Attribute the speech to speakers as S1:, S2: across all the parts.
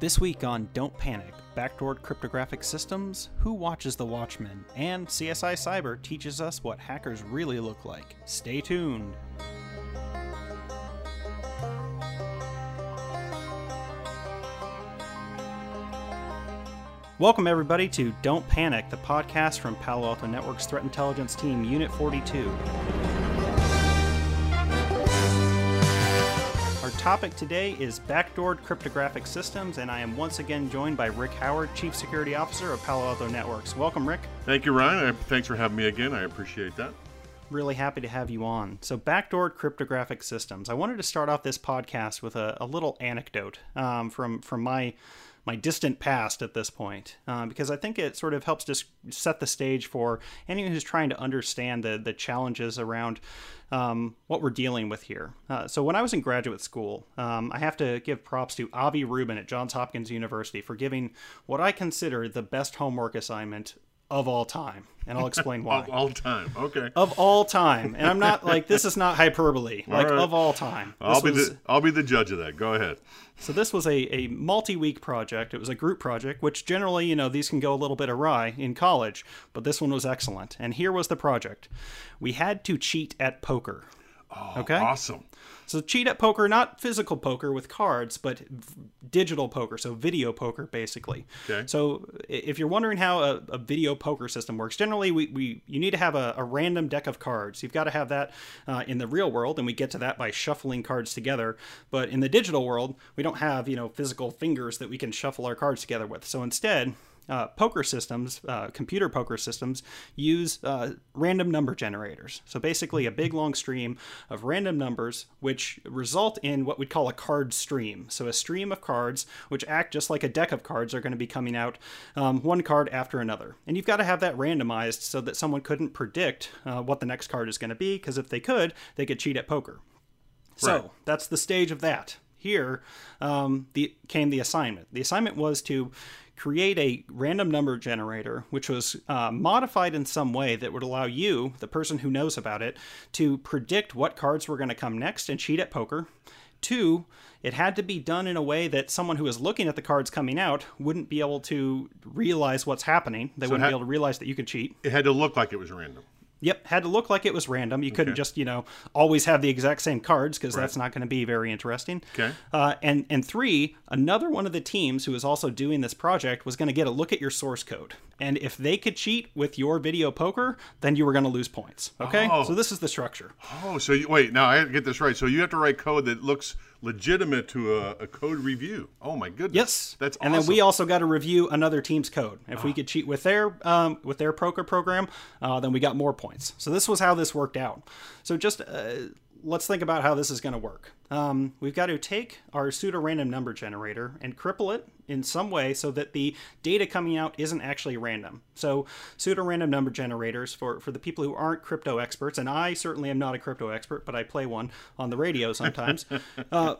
S1: This week on Don't Panic, Backdoored Cryptographic Systems, Who Watches the Watchmen, and CSI Cyber teaches us what hackers really look like. Stay tuned. Welcome, everybody, to Don't Panic, the podcast from Palo Alto Network's Threat Intelligence Team, Unit 42. Topic today is backdoored cryptographic systems, and I am once again joined by Rick Howard, Chief Security Officer of Palo Alto Networks. Welcome, Rick.
S2: Thank you, Ryan. Thanks for having me again. I appreciate that.
S1: Really happy to have you on. So, backdoored cryptographic systems. I wanted to start off this podcast with a, a little anecdote um, from from my my distant past at this point, uh, because I think it sort of helps just set the stage for anyone who's trying to understand the the challenges around um, what we're dealing with here. Uh, so when I was in graduate school, um, I have to give props to Avi Rubin at Johns Hopkins University for giving what I consider the best homework assignment of all time, and I'll explain why.
S2: of all time, okay.
S1: Of all time, and I'm not like this is not hyperbole. Like
S2: right.
S1: of all time. This
S2: I'll be
S1: was-
S2: the I'll be the judge of that. Go ahead.
S1: so this was a, a multi-week project. It was a group project, which generally, you know, these can go a little bit awry in college, but this one was excellent. And here was the project. We had to cheat at poker.
S2: Oh,
S1: Okay.
S2: Awesome.
S1: So cheat at poker, not physical poker with cards, but v- digital poker, so video poker basically.
S2: Okay.
S1: So if you're wondering how a, a video poker system works, generally we, we you need to have a, a random deck of cards. You've got to have that uh, in the real world, and we get to that by shuffling cards together. But in the digital world, we don't have you know physical fingers that we can shuffle our cards together with. So instead, uh, poker systems, uh, computer poker systems, use uh, random number generators. So basically, a big long stream of random numbers, which result in what we'd call a card stream. So a stream of cards, which act just like a deck of cards, are going to be coming out um, one card after another. And you've got to have that randomized so that someone couldn't predict uh, what the next card is going to be, because if they could, they could cheat at poker. So
S2: Right.
S1: that's the stage of that. Here um, the, came the assignment. The assignment was to create a random number generator, which was uh, modified in some way that would allow you, the person who knows about it, to predict what cards were going to come next and cheat at poker. Two, it had to be done in a way that someone who is looking at the cards coming out wouldn't be able to realize what's happening. They wouldn't
S2: ha-
S1: be able to realize that you could cheat.
S2: It had to look like it was random.
S1: Yep, had to look like it was random. You couldn't just, you know, always have the exact same cards because that's not going to be very interesting.
S2: Okay.
S1: Uh, and and three, another one of the teams who was also doing this project was going to get a look at your source code, and if they could cheat with your video poker, then you were going to lose points. Okay,
S2: Oh.
S1: so this is the structure.
S2: Oh, so you, wait, now I get this right. So you have to write code that looks legitimate to a, a code review. Oh my goodness.
S1: Yes,
S2: That's
S1: and then we also got to review another team's code. If we could cheat with their um, with their poker program, uh, then we got more points. So this was how this worked out. So just uh, let's think about how this is going to work. Um, we've got to take our pseudo random number generator and cripple it in some way so that the data coming out isn't actually random. So pseudo random number generators for for the people who aren't crypto experts, and I certainly am not a crypto expert, but I play one on the radio sometimes. uh,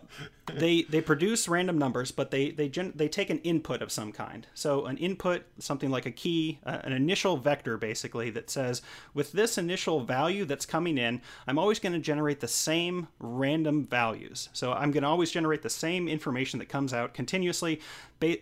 S1: they they produce random numbers, but they they gen- they take an input of some kind. So an input, something like a key, uh, an initial vector, basically that says with this initial value that's coming in, I'm always going to generate the same random values. So I'm going to always generate the same information that comes out continuously,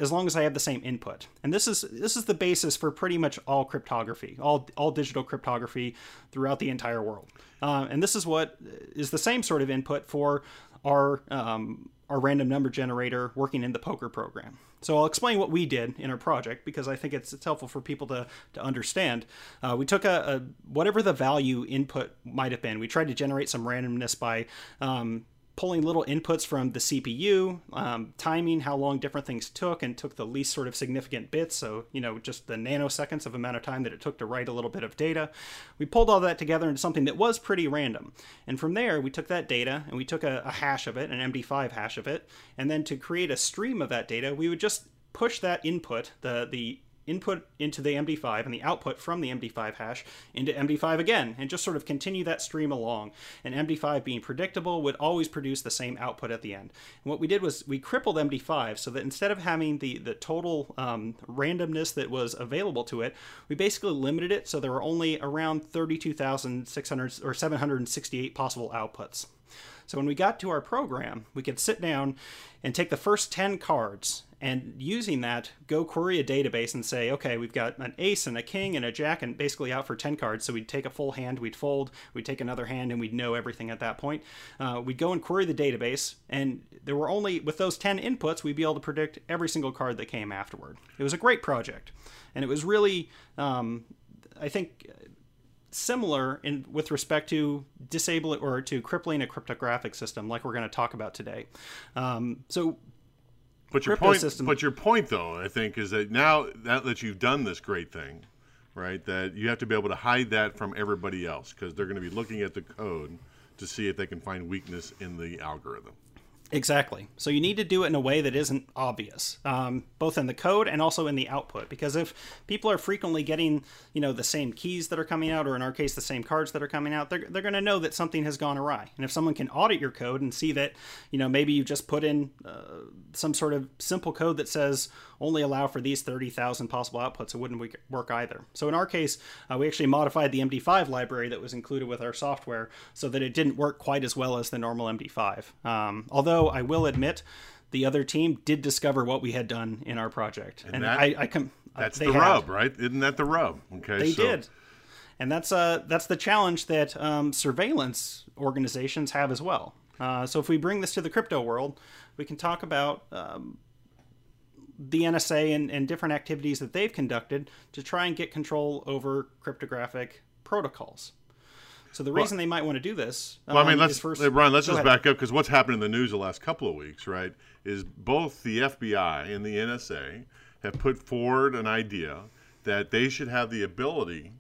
S1: as long as I have the same input. And this is this is the basis for pretty much all cryptography, all all digital cryptography throughout the entire world. Uh, and this is what is the same sort of input for our um, our random number generator working in the poker program. So I'll explain what we did in our project because I think it's, it's helpful for people to, to understand. Uh, we took a, a whatever the value input might have been. We tried to generate some randomness by um, pulling little inputs from the CPU, um, timing how long different things took, and took the least sort of significant bits. So, you know, just the nanoseconds of amount of time that it took to write a little bit of data. We pulled all that together into something that was pretty random. And from there, we took that data and we took a, a hash of it, an MD5 hash of it. And then to create a stream of that data, we would just push that input, the, the input into the MD5 and the output from the MD5 hash into MD5 again, and just sort of continue that stream along. And MD5 being predictable would always produce the same output at the end. And what we did was we crippled MD5 so that instead of having the, the total um, randomness that was available to it, we basically limited it so there were only around 32,600 or 768 possible outputs. So when we got to our program, we could sit down and take the first 10 cards and using that go query a database and say okay we've got an ace and a king and a jack and basically out for 10 cards. So we'd take a full hand we'd fold we'd take another hand and we'd know everything at that point. Uh, we'd go and query the database and there were only with those 10 inputs we'd be able to predict every single card that came afterward. It was a great project. And it was really um, i think similar in with respect to disable it or to crippling a cryptographic system like we're going to talk about today um, so
S2: but your point, system. but your point, though, I think, is that now that, that you've done this great thing, right? That you have to be able to hide that from everybody else because they're going to be looking at the code to see if they can find weakness in the algorithm.
S1: Exactly. So you need to do it in a way that isn't obvious, um, both in the code and also in the output. Because if people are frequently getting, you know, the same keys that are coming out, or in our case, the same cards that are coming out, they're, they're going to know that something has gone awry. And if someone can audit your code and see that, you know, maybe you just put in uh, some sort of simple code that says only allow for these 30,000 possible outputs, it wouldn't work either. So in our case, uh, we actually modified the MD5 library that was included with our software so that it didn't work quite as well as the normal MD5. Um, although I will admit, the other team did discover what we had done in our project, and, and that, I, I com-
S2: uh, that's the had. rub, right? Isn't that the rub? Okay,
S1: they so. did, and that's uh that's the challenge that um, surveillance organizations have as well. Uh, so if we bring this to the crypto world, we can talk about um, the NSA and, and different activities that they've conducted to try and get control over cryptographic protocols. So the reason well, they might want to do this.
S2: Um, well, I mean, um, let's first, Brian, let's just ahead. back up because what's happened in the news the last couple of weeks, right? Is both the FBI and the NSA have put forward an idea that they should have the ability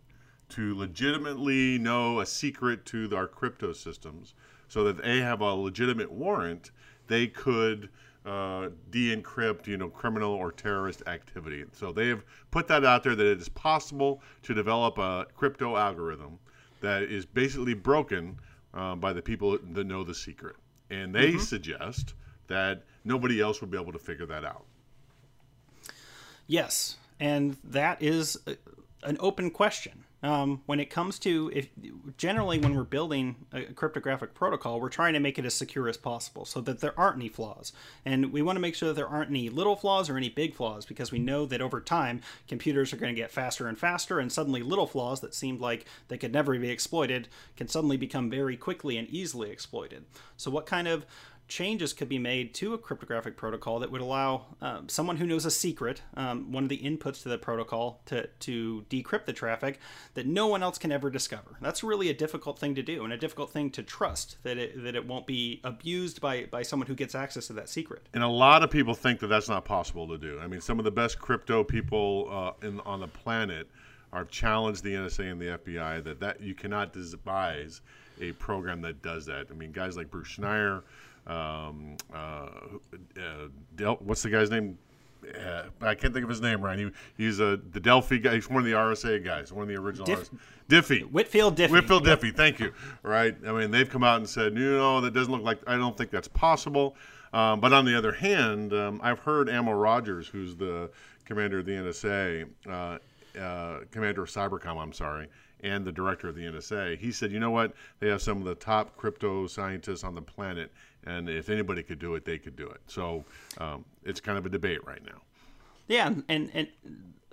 S2: to legitimately know a secret to our crypto systems, so that they have a legitimate warrant. They could uh, de-encrypt, you know, criminal or terrorist activity. So they have put that out there that it is possible to develop a crypto algorithm that is basically broken uh, by the people that know the secret, and they mm-hmm. suggest that nobody else will be able to figure that out.
S1: Yes, and that is an open question. Um, when it comes to if generally when we're building a cryptographic protocol, we're trying to make it as secure as possible so that there aren't any flaws. And we want to make sure that there aren't any little flaws or any big flaws because we know that over time computers are going to get faster and faster, and suddenly little flaws that seemed like they could never be exploited can suddenly become very quickly and easily exploited. So, what kind of changes could be made to a cryptographic protocol that would allow um, someone who knows a secret, um, one of the inputs to the protocol, to, to decrypt the traffic that no one else can ever discover. That's really a difficult thing to do and a difficult thing to trust that it, that it won't be abused by, by someone who gets access to that secret.
S2: And a lot of people think that that's not possible to do. I mean, some of the best crypto people uh, in, on the planet are challenged the NSA and the FBI that, that you cannot devise a program that does that. I mean, guys like Bruce Schneier, um, uh, uh, Del- what's the guy's name? Uh, I can't think of his name Ryan. He, he's a the Delphi guy. He's one of the RSA guys, one of the original. Diff- Diffie.
S1: Whitfield Diffie.
S2: Whitfield Diffie. Thank you. Right. I mean, they've come out and said, you know, that doesn't look like. I don't think that's possible. Um, but on the other hand, um, I've heard Admiral Rogers, who's the commander of the NSA, uh, uh, commander of Cybercom. I'm sorry and the director of the NSA, he said, you know what? They have some of the top crypto scientists on the planet, and if anybody could do it, they could do it. So um, it's kind of a debate right now.
S1: Yeah, and and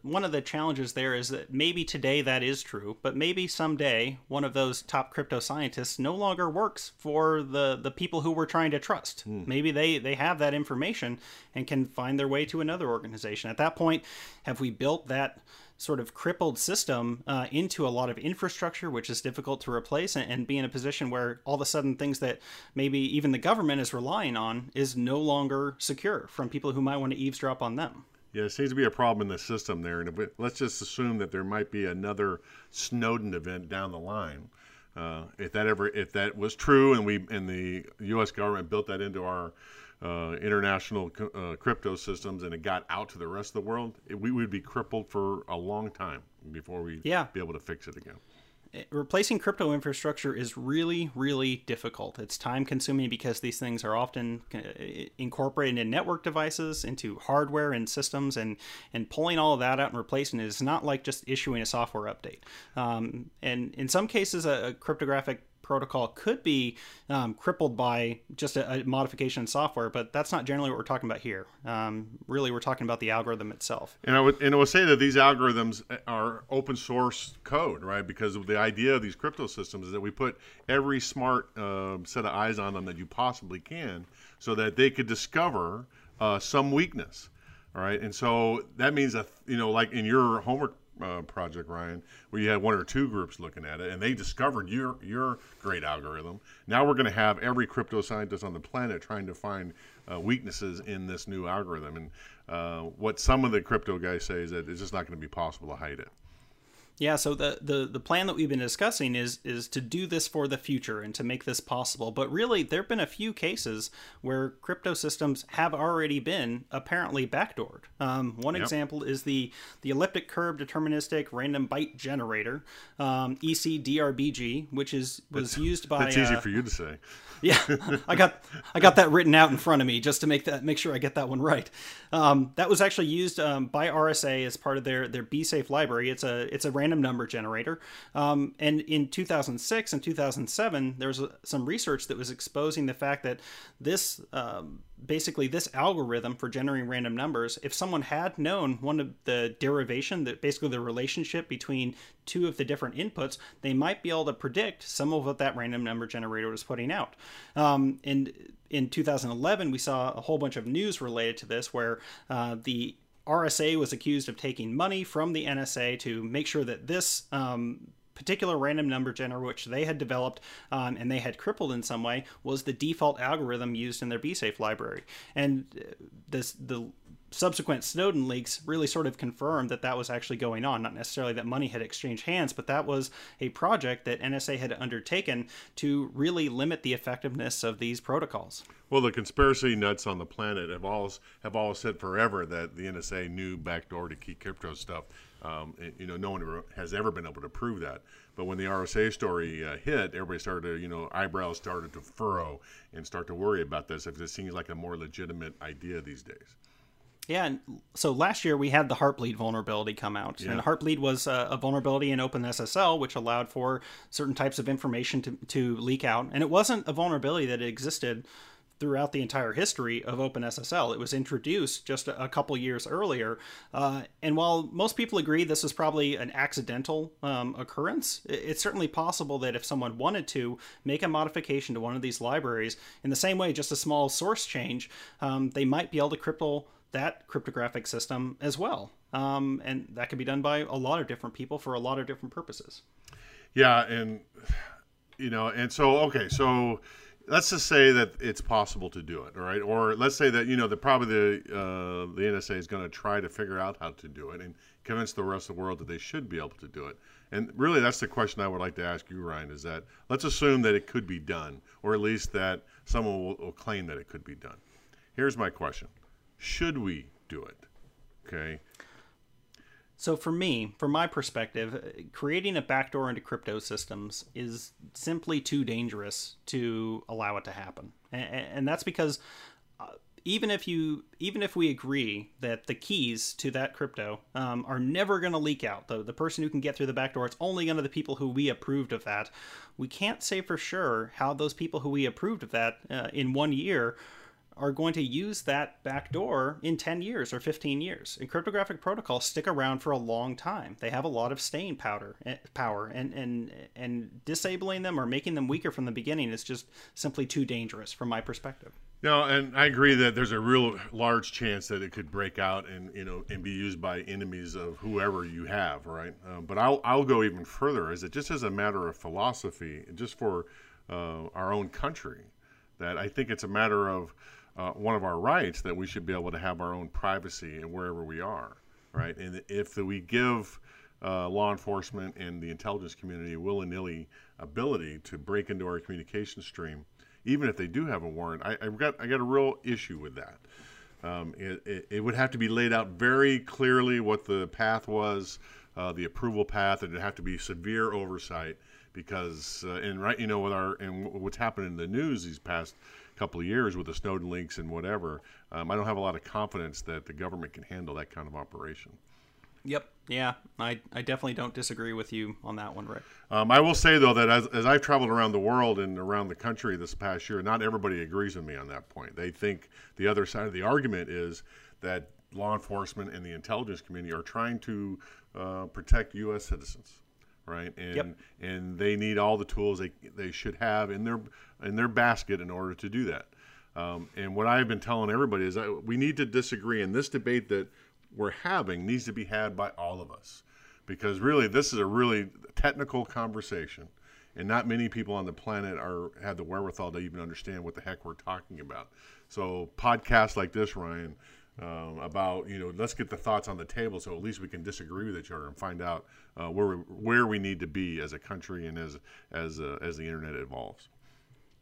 S1: one of the challenges there is that maybe today that is true, but maybe someday one of those top crypto scientists no longer works for the the people who we're trying to trust. Hmm. Maybe they they have that information and can find their way to another organization. At that point, have we built that sort of crippled system uh, into a lot of infrastructure, which is difficult to replace, and, and, be in a position where all of a sudden things that maybe even the government is relying on is no longer secure from people who might want to eavesdrop on them.
S2: Yeah, it seems to be a problem in the system there. And it, let's just assume that there might be another Snowden event down the line. Uh, if that ever, if that was true, and we and the U.S. government built that into our uh, international uh, crypto systems and it got out to the rest of the world, it, we would be crippled for a long time before we yeah. be able to fix it again.
S1: Eh, replacing crypto infrastructure is really, really difficult. It's time consuming because these things are often eh, incorporated in network devices, into hardware and systems, and, and pulling all of that out and replacing it is not like just issuing a software update. Um, and in some cases, a, a cryptographic protocol could be um, crippled by just a, a, modification in software, but that's not generally what we're talking about here. Um, really, we're talking about the algorithm itself.
S2: And I would and I would say that these algorithms are open source code, right? Because the idea of these crypto systems is that we put every smart uh, set of eyes on them that you possibly can, so that they could discover uh, some weakness. All right, and so that means that you know, like in your homework uh, project, Ryan, where you had one or two groups looking at it, and they discovered your your great algorithm. Now we're going to have every crypto scientist on the planet trying to find uh, weaknesses in this new algorithm. And uh, what some of the crypto guys say is that it's just not going to be possible to hide it.
S1: Yeah, so the, the the plan that we've been discussing is is to do this for the future and to make this possible. But really, there've been a few cases where crypto systems have already been apparently backdoored. Um, one yep. example is the the elliptic curve deterministic random byte generator, um, ECDRBG, which is was
S2: that's,
S1: used by.
S2: That's easy uh, for you to say.
S1: Yeah, I got I got that written out in front of me just to make that make sure I get that one right. Um, that was actually used um, by RSA as part of their their BSafe library. It's a it's a random number generator. Um, and in 2006 and 2007, there was some research that was exposing the fact that this um, basically this algorithm for generating random numbers, if someone had known one of the derivation, that basically the relationship between two of the different inputs, they might be able to predict some of what that random number generator was putting out. Um, and in 2011, we saw a whole bunch of news related to this where uh, the RSA was accused of taking money from the NSA to make sure that this um, particular random number generator which they had developed um, and they had crippled in some way was the default algorithm used in their BSafe library. And uh, this the subsequent Snowden leaks really sort of confirmed that that was actually going on. Not necessarily that money had exchanged hands, but that was a project that NSA had undertaken to really limit the effectiveness of these protocols.
S2: Well, the conspiracy nuts on the planet have all have all said forever that the NSA knew backdoor to key crypto stuff. Um, you know, no one has ever been able to prove that. But when the RSA story uh, hit, everybody started to, you know, eyebrows started to furrow and start to worry about this because it seems like a more legitimate idea these days.
S1: Yeah, and so last year we had the Heartbleed vulnerability come out, yeah. and Heartbleed was a, a, vulnerability in OpenSSL, which allowed for certain types of information to, to leak out. And it wasn't a vulnerability that existed throughout the entire history of OpenSSL. It was introduced just a, a couple years earlier. Uh, and while most people agree this is probably an accidental um, occurrence, it, it's certainly possible that if someone wanted to make a modification to one of these libraries, in the same way, just a small source change, um, they might be able to cripple that cryptographic system as well. Um, and that can be done by a lot of different people for a lot of different purposes.
S2: Yeah, and you know, and so okay, so let's just say that it's possible to do it, all right? Or let's say that you know that probably the uh, the NSA is going to try to figure out how to do it and convince the rest of the world that they should be able to do it. And really, that's the question I would like to ask you, Ryan. Is that let's assume that it could be done, or at least that someone will, will claim that it could be done. Here's my question: Should we do it? Okay.
S1: So for me, from my perspective, creating a backdoor into crypto systems is simply too dangerous to allow it to happen, and, that's because uh, even if you even if we agree that the keys to that crypto um, are never going to leak out the, the person who can get through the back door it's only going to the people who we approved of that we can't say for sure how those people who we approved of that uh, in one year are going to use that backdoor in 10 years or 15 years. And cryptographic protocols stick around for a long time. They have a lot of staying powder eh, power and and and disabling them or making them weaker from the beginning is just simply too dangerous from my perspective.
S2: No, and I agree that there's a real large chance that it could break out and you know and be used by enemies of whoever you have, right? Uh, but I'll I'll go even further. Is it just as a matter of philosophy, just for uh, our own country, that I think it's a matter of uh, one of our rights that we should be able to have our own privacy and wherever we are, right? And if we give uh, law enforcement and the intelligence community willy nilly ability to break into our communication stream, even if they do have a warrant, I, have got I got a real issue with that. Um, it, it, it, would have to be laid out very clearly what the path was, uh, the approval path, and it'd have to be severe oversight because, uh, and right, you know, with our and what's happened in the news these past couple of years with the Snowden leaks and whatever, um, I don't have a lot of confidence that the government can handle that kind of operation.
S1: Yep. Yeah, I, I definitely don't disagree with you on that one, Rick.
S2: Um, I will say though that as, as I've traveled around the world and around the country this past year, not everybody agrees with me on that point. They think the other side of the argument is that law enforcement and the intelligence community are trying to uh, protect U.S. citizens, right? And
S1: Yep.
S2: and they need all the tools they they should have in their in their basket in order to do that. Um, and what I've been telling everybody is that we need to disagree, and this debate that we're having needs to be had by all of us, because really this is a really technical conversation, and not many people on the planet are have the wherewithal to even understand what the heck we're talking about. So podcasts like this, Ryan, um, about you know let's get the thoughts on the table, so at least we can disagree with each other and find out uh, where we, where we need to be as a country and as as uh, as the internet evolves.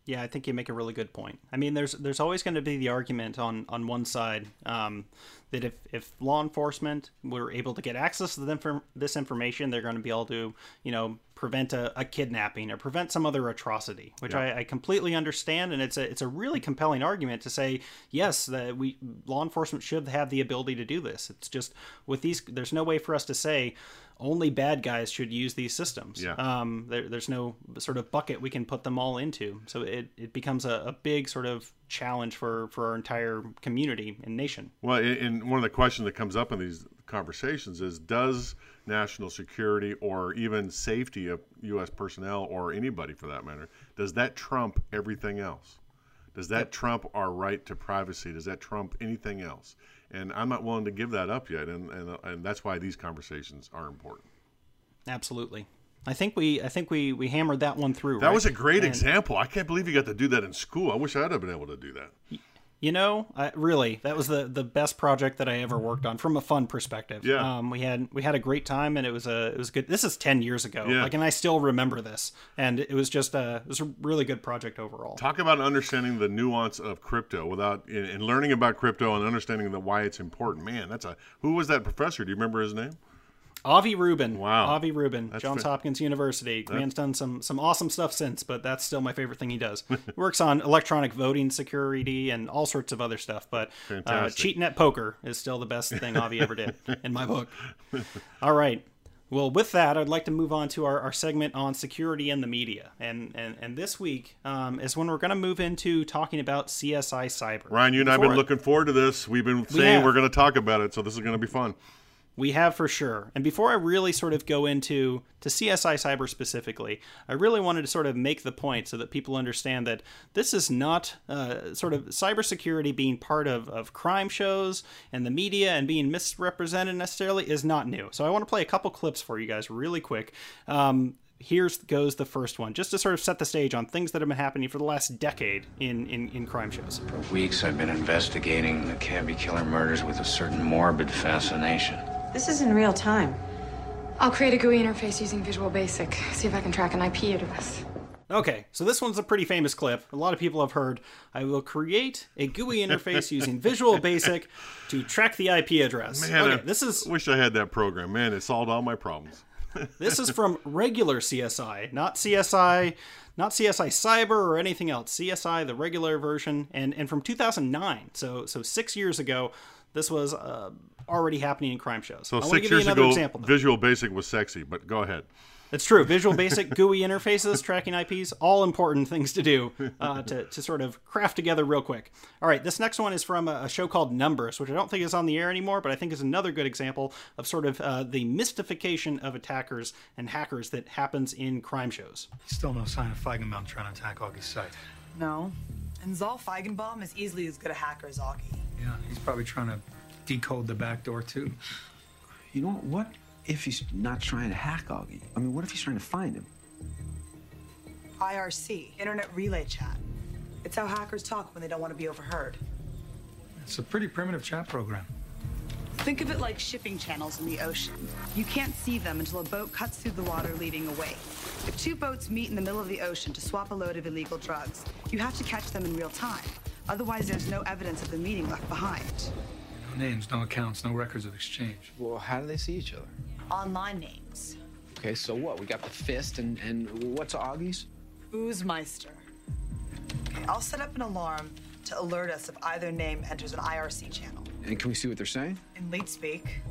S1: Yeah, I think you make a really good point. I mean, there's there's always going to be the argument on on one side um, that if if law enforcement were able to get access to them this information, they're going to be able to you know prevent a, a kidnapping or prevent some other atrocity, which
S2: Yeah.
S1: I, I completely understand, and it's a it's a really compelling argument to say yes, that we law enforcement should have the ability to do this. It's just with these, there's no way for us to say only bad guys should use these systems.
S2: Yeah.
S1: Um, there, there's no sort of bucket we can put them all into. So it, it becomes a, a big sort of challenge for, for our entire community and nation.
S2: Well, and- and one of the questions that comes up in these conversations is does national security or even safety of U.S. personnel or anybody for that matter, does that trump everything else? Does that trump our right to privacy? Does that trump anything else? And I'm not willing to give that up yet, and, and, and that's why these conversations are important.
S1: Absolutely. I think we I think we, we hammered that one through.
S2: That
S1: right?
S2: was a great
S1: And-
S2: example. I can't believe you got to do that in school. I wish I'd have been able to do that.
S1: You know, I, really, that was the, the best project that I ever worked on from a fun perspective.
S2: Yeah.
S1: Um, we had we had a great time, and it was a it was good. This is ten years ago,
S2: Yeah.
S1: like, and I still remember this, and it was just a it was a really good project overall.
S2: Talk about understanding the nuance of crypto without and and learning about crypto and understanding the why it's important. Man, that's a who was that professor? Do you remember his name?
S1: Avi Rubin.
S2: Wow.
S1: Avi Rubin,
S2: That's
S1: Johns Hopkins University. Man's done some some awesome stuff since, but that's still my favorite thing he does. Works on electronic voting security and all sorts of other stuff. But uh, cheating at poker is still the best thing Avi ever did in my book. All right. Well, with that, I'd like to move on to our, our segment on security and the media. And and, and this week um, is when we're going to move into talking about CSI Cyber.
S2: Ryan, you and I have been looking forward to this. We've been saying
S1: have.
S2: we're going to talk about it, so this is going to be fun.
S1: We have for sure. And before I really sort of go into to CSI Cyber specifically, I really wanted to sort of make the point so that people understand that this is not uh, sort of cybersecurity being part of, of crime shows and the media and being misrepresented necessarily is not new. So I want to play a couple clips for you guys really quick. Um, Here's goes the first one, just to sort of set the stage on things that have been happening for the last decade in, in, in crime shows.
S3: For weeks, I've been investigating the Cabby killer murders with a certain morbid fascination.
S4: This is in real time.
S5: I'll create a GUI interface using Visual Basic. See if I can track an IP address.
S1: Okay, so this one's a pretty famous clip. A lot of people have heard. I will create a GUI interface using Visual Basic to track the IP address.
S2: Man,
S1: okay,
S2: I
S1: this is
S2: wish I had that program. Man, it solved all my problems.
S1: this is from regular CSI, not CSI, not CSI Cyber or anything else. CSI, the regular version, and and from 2009. So so six years ago, this was uh, already happening in crime shows.
S2: So
S1: I wanna
S2: six
S1: give you
S2: years
S1: another
S2: ago,
S1: example. though.
S2: Visual Basic was sexy, but go ahead.
S1: It's true. Visual Basic, GUI interfaces, tracking IPs, all important things to do uh, to, to sort of craft together real quick. All right, this next one is from a, a show called Numbers, which I don't think is on the air anymore, but I think is another good example of sort of uh, the mystification of attackers and hackers that happens in crime shows.
S6: Still no sign of Feigenbaum trying to attack Augie's site.
S7: No. And Zal Feigenbaum is easily as good a hacker as Augie.
S6: Yeah, he's probably trying to decode the back door too.
S8: You know what? If he's not trying to hack Augie, I mean, what if he's trying to find him?
S7: IRC, Internet Relay Chat. It's how hackers talk when they don't want to be overheard.
S6: It's a pretty primitive chat program.
S9: Think of it like shipping channels in the ocean. You can't see them until a boat cuts through the water leading away. If two boats meet in the middle of the ocean to swap a load of illegal drugs, you have to catch them in real time. Otherwise, there's no evidence of the meeting left behind.
S6: No names, no accounts, no records of exchange.
S8: Well, how do they see each other?
S7: Online names.
S8: Okay, so what? We got the fist, and, and what's Augie's?
S7: Oozmeister. Okay, I'll set up an alarm to alert us if either name enters an IRC channel.
S8: And can we see what they're saying?
S7: In leet speak,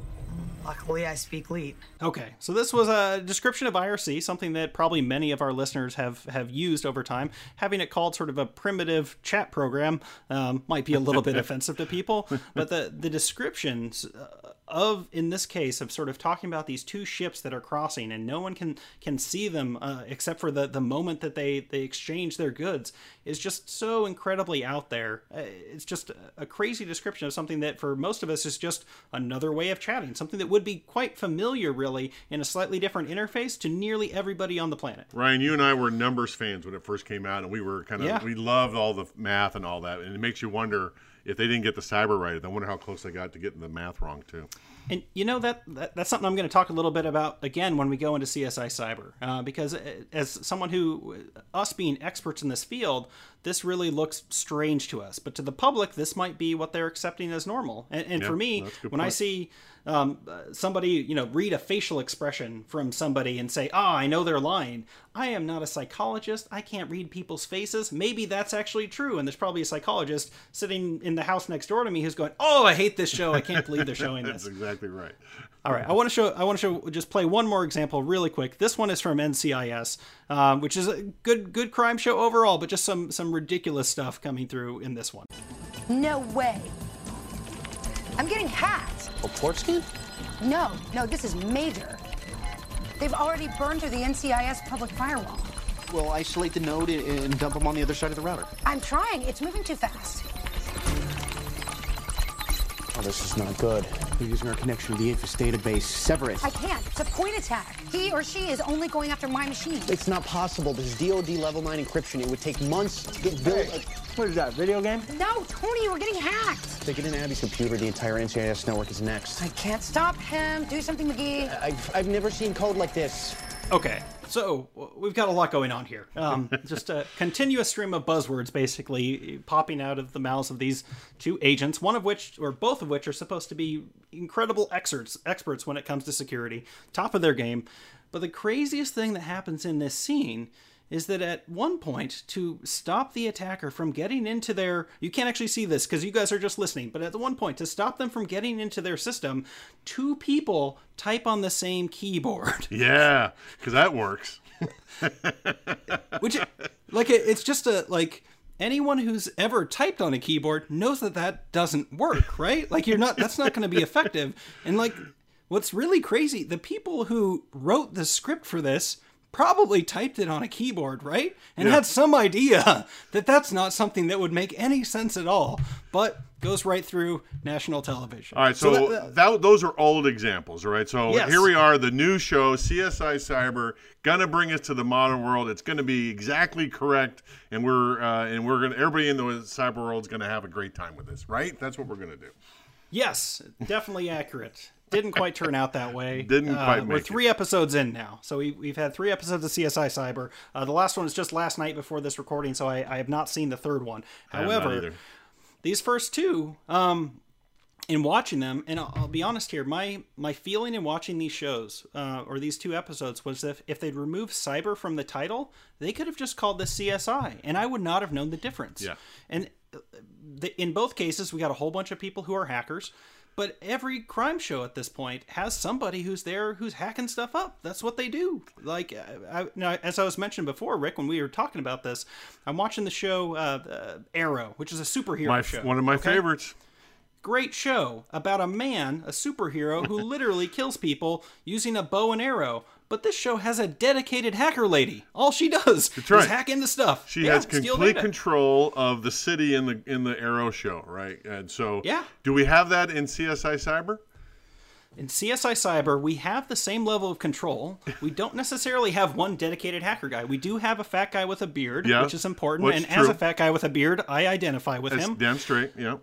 S7: Luckily, I speak Leet.
S1: Okay, so this was a description of IRC, something that probably many of our listeners have have used over time. Having it called sort of a primitive chat program um, might be a little bit offensive to people, but the the descriptions uh, of in this case of sort of talking about these two ships that are crossing and no one can can see them uh, except for the the moment that they they exchange their goods is just so incredibly out there. Uh, it's just a crazy description of something that for most of us is just another way of chatting, something that would be quite familiar really in a slightly different interface to nearly everybody on the planet.
S2: Ryan, you and I were numbers fans when it first came out, and we were kind of
S1: Yeah.
S2: we loved all the math and all that, and it makes you wonder if they didn't get the cyber right. I wonder how close they got to getting the math wrong too.
S1: And you know that, that that's something I'm going to talk a little bit about again when we go into CSI Cyber, uh, because uh, as someone who, us being experts in this field, this really looks strange to us, but to the public, this might be what they're accepting as normal. And, and
S2: Yeah,
S1: for me,
S2: that's a good
S1: when I see um, uh, somebody, you know, read a facial expression from somebody and say, "Ah, I know they're lying." I am not a psychologist. I can't read people's faces. Maybe that's actually true, and there's probably a psychologist sitting in the house next door to me who's going, "Oh, I hate this show. I can't believe they're showing this."
S2: exactly right.
S1: All right, I want to show. I want to show. Just play one more example, really quick. This one is from NCIS, um, which is a good, good crime show overall, but just some some ridiculous stuff coming through in this one.
S4: No way. I'm getting hacked.
S10: A port?
S4: No, no, this is major. They've already burned through the NCIS public firewall.
S10: Well, isolate the node and- and dump them on the other side of the router.
S4: I'm trying. It's moving too fast.
S10: Oh, this is not good. They're using our connection to the Infus database. Sever it.
S4: I can't. It's a point attack. He or she is only going after my machine.
S10: It's not possible. This is DoD level 9 encryption. It would take months to get built.
S11: What is that, video game?
S4: No, Tony, we're getting hacked.
S10: Take it in Abby's computer. The entire NCIS network is next.
S4: I can't stop him. Do something, McGee.
S10: I've, I've never seen code like this.
S1: Okay, so we've got a lot going on here. Um, just a continuous stream of buzzwords, basically popping out of the mouths of these two agents. One of which, or both of which, are supposed to be incredible experts experts when it comes to security, top of their game. But the craziest thing that happens in this scene is that at one point to stop the attacker from getting into their you can't actually see this because you guys are just listening but at the one point to stop them from getting into their system two people type on the same keyboard.
S2: Yeah, because that works.
S1: which like it, it's just a like anyone who's ever typed on a keyboard knows that that doesn't work right? Like you're not that's not going to be effective. And like what's really crazy the people who wrote the script for this probably typed it on a keyboard right and
S2: Yeah.
S1: had some idea that that's not something that would make any sense at all but goes right through national television
S2: All right, so,
S1: that-
S2: that, those are old examples, right? So
S1: Yes.
S2: here we are, the new show, CSI Cyber, gonna bring us to the modern world. It's gonna be exactly correct, and we're uh, and we're gonna everybody in the cyber world is gonna have a great time with this, right? That's what we're gonna do.
S1: Yes, definitely accurate. Didn't quite turn out that way.
S2: Didn't
S1: Uh,
S2: quite
S1: We're
S2: make it.
S1: three episodes in now, so we, we've had three episodes of CSI Cyber. Uh, the last one was just last night before this recording, so I, I have not seen the third one.
S2: Have
S1: However, these first two, um, in watching them, and I'll, I'll be honest here, my my feeling in watching these shows uh, or these two episodes was that if, if they'd removed cyber from the title, they could have just called this CSI, and I would not have known the difference.
S2: Yeah.
S1: And uh, the, in both cases, we got a whole bunch of people who are hackers. But every crime show at this point has somebody who's there who's hacking stuff up. That's what they do. Like, I, I, now, as I was mentioned before, Rick, when we were talking about this, I'm watching the show uh, uh, Arrow, which is a superhero
S2: My,
S1: show.
S2: one of my
S1: okay?
S2: favorites.
S1: great show about a man, a superhero, who literally kills people using a bow and arrow. But this show has a dedicated hacker lady. All she does
S2: That's right.
S1: is hack into stuff.
S2: She
S1: Yeah,
S2: has complete control of the city in the in the Arrow show, right? And so,
S1: Yeah.
S2: Do we have that in CSI Cyber?
S1: In CSI Cyber, we have the same level of control. We don't necessarily have one dedicated hacker guy. We do have a fat guy with a beard,
S2: Yeah,
S1: which is important.
S2: which
S1: and
S2: is
S1: as a fat guy with a beard, I identify with
S2: That's
S1: him.
S2: damn straight. Yeah.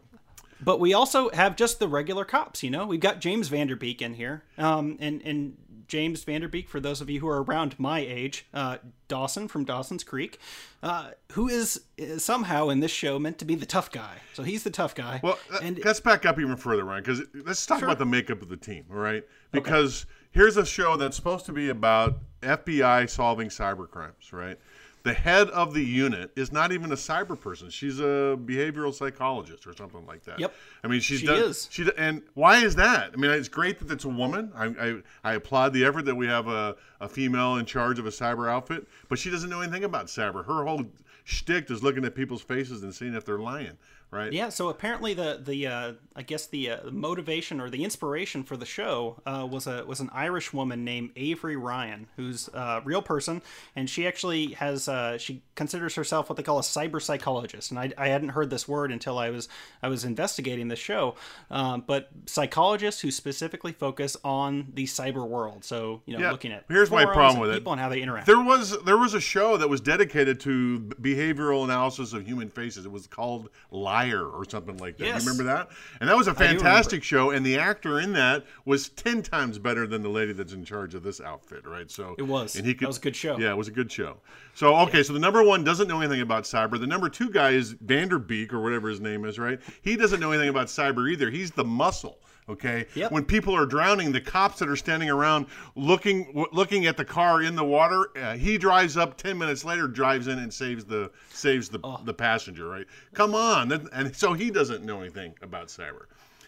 S1: But we also have just the regular cops, you know? We've got James Van Der Beek in here. Um, and, and James Van Der Beek, for those of you who are around my age, uh, Dawson from Dawson's Creek, uh, who is uh, somehow in this show meant to be the tough guy. So he's the tough guy.
S2: Well,
S1: and
S2: let's back up even further, Ryan, because let's talk
S1: Sure.
S2: about the makeup of the team, all right? Because here's a show that's supposed to be about FBI solving cyber crimes, right? The head of the unit is not even a cyber person. She's a behavioral psychologist or something like that.
S1: Yep.
S2: I mean, she's
S1: She
S2: done,
S1: is.
S2: She and why is that? I mean, it's great that it's a woman. I I, I applaud the effort that we have a, a female in charge of a cyber outfit, but she doesn't know anything about cyber. Her whole shtick is looking at people's faces and seeing if they're lying. Right.
S1: Yeah, so apparently the the uh, I guess the uh, motivation or the inspiration for the show uh, was a was an Irish woman named Avery Ryan, who's a real person, and she actually has uh, she considers herself what they call a cyber psychologist, and I, I hadn't heard this word until I was I was investigating the show, um, but psychologists who specifically focus on the cyber world, so you know
S2: Yeah.
S1: looking at
S2: Here's my problem with it.
S1: people and how they interact.
S2: There was there was a show that was dedicated to behavioral analysis of human faces. It was called Liar or something like that.
S1: Yes.
S2: You remember that? And that was a fantastic show. And the actor in that was ten times better than the lady that's in charge of this outfit. Right? So
S1: It was.
S2: And he
S1: That was a good show.
S2: Yeah, it was a good show. So okay, so the number one doesn't know anything about cyber. The number two guy is Van Der Beek or whatever his name is. Right? He doesn't know anything about cyber either. He's the muscle. Okay.
S1: Yep.
S2: When people are drowning, the cops that are standing around looking w- looking at the car in the water, uh, he drives up. Ten minutes later, drives in and saves the saves the
S1: Oh.
S2: the passenger. Right? Come on. And, and so he doesn't know anything about cyber.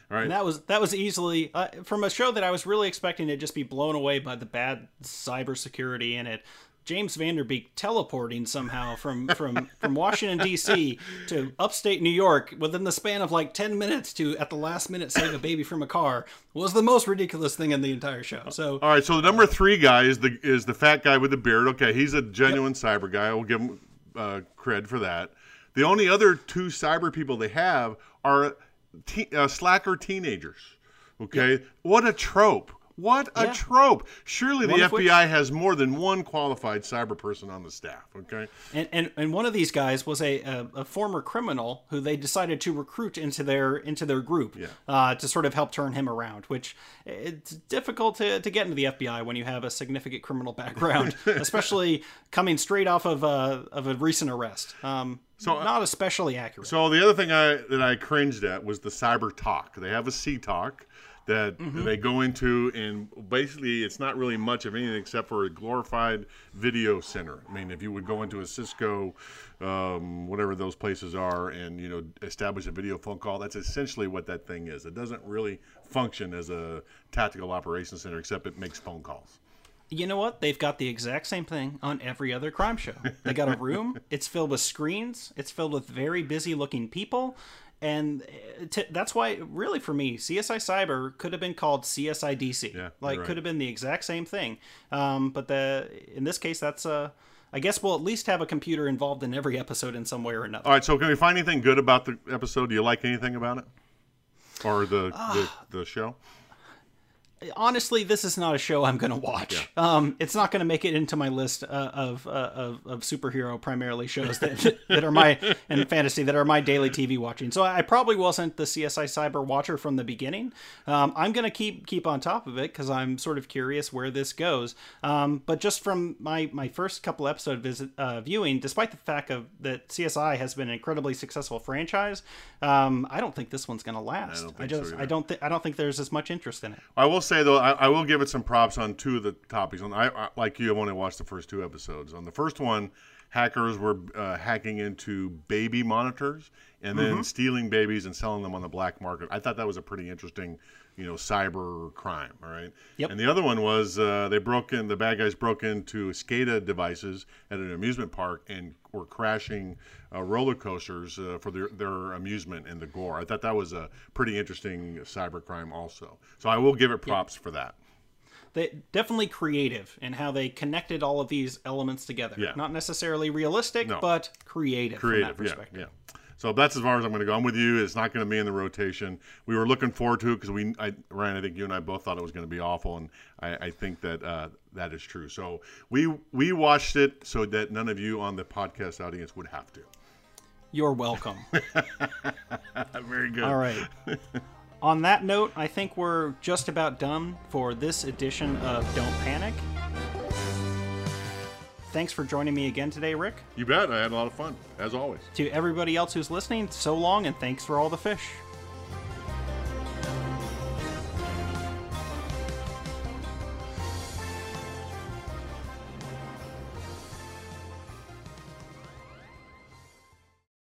S2: Right?
S1: And that was that was easily uh, from a show that I was really expecting to just be blown away by the bad cybersecurity in it. James Van Der Beek teleporting somehow from from from Washington D.C. to upstate New York within the span of like ten minutes to at the last minute save a baby from a car was the most ridiculous thing in the entire show. So
S2: All right, so the number three guy is the is the fat guy with the beard. Okay, he's a genuine cyber guy. I will give him uh, cred for that. The only other two cyber people they have are te- uh, slacker teenagers. Okay, what a trope! What a
S1: Yeah.
S2: trope! Surely the
S1: of which-
S2: FBI has more than one qualified cyber person on the staff. Okay,
S1: And, and and one of these guys was a, a, a former criminal who they decided to recruit into their into their group
S2: Yeah.
S1: uh, to sort of help turn him around. Which it's difficult to, to get into the FBI when you have a significant criminal background, especially coming straight off of a of a recent arrest. Um,
S2: So,
S1: so
S2: uh,
S1: not especially accurate.
S2: So the other thing I that I cringed at was the cyber talk. They have a C talk that
S1: Mm-hmm.
S2: they go into, and basically it's not really much of anything except for a glorified video center. I mean, if you would go into a Cisco, um, whatever those places are, and you know establish a video phone call, that's essentially what that thing is. It doesn't really function as a tactical operations center, except it makes phone calls.
S1: You know what? They've got the exact same thing on every other crime show. They got a room. It's filled with screens. It's filled with very busy looking people. And uh, t- that's why, really, for me, CSI Cyber could have been called CSI DC.
S2: Yeah,
S1: like,
S2: right.
S1: could have been the exact same thing. Um, but the in this case, that's uh, I guess we'll at least have a computer involved in every episode in some way or another.
S2: All right, so can we find anything good about the episode? Do you like anything about it, or the the, the show?
S1: Honestly, this is not a show I'm going to watch. Um, it's not going to make it into my list uh, of, uh, of of superhero primarily shows that that are my and fantasy that are my daily TV watching. So I probably wasn't the CSI Cyber watcher from the beginning. Um, I'm going to keep keep on top of it because I'm sort of curious where this goes. Um, but just from my my first couple episode visit uh, viewing, despite the fact of that CSI has been an incredibly successful franchise, um, I don't think this one's going to last. I,
S2: so
S1: just
S2: either.
S1: I don't think I don't think there's as much interest in it.
S2: I will say though, I, I will give it some props on two of the topics. On I, I like you, I've only watched the first two episodes. On the first one, hackers were uh, hacking into baby monitors and then
S1: Mm-hmm.
S2: stealing babies and selling them on the black market. I thought that was a pretty interesting, you know, cyber crime. All right.
S1: Yep.
S2: And the other one was uh, they broke in. The bad guys broke into SCADA devices at an amusement park and were crashing uh, roller coasters uh, for their, their amusement and the gore. I thought that was a pretty interesting cyber crime also. So I will give it props for that.
S1: they definitely creative in how they connected all of these elements together.
S2: Yeah.
S1: Not necessarily realistic,
S2: No.
S1: but creative,
S2: Creative,
S1: from that
S2: yeah, yeah. So that's as far as I'm going to go. I'm with you. It's not going to be in the rotation. We were looking forward to it because we, I, Ryan, I think you and I both thought it was going to be awful, and I, I think that uh, that is true. So we we watched it so that none of you on the podcast audience would have to.
S1: You're welcome.
S2: Very good.
S1: all right. On that note, I think we're just about done for this edition of Don't Panic. Thanks for joining me again today, Rick.
S2: You bet. I had a lot of fun as always.
S1: To everybody else who's listening, so long and thanks for all the fish.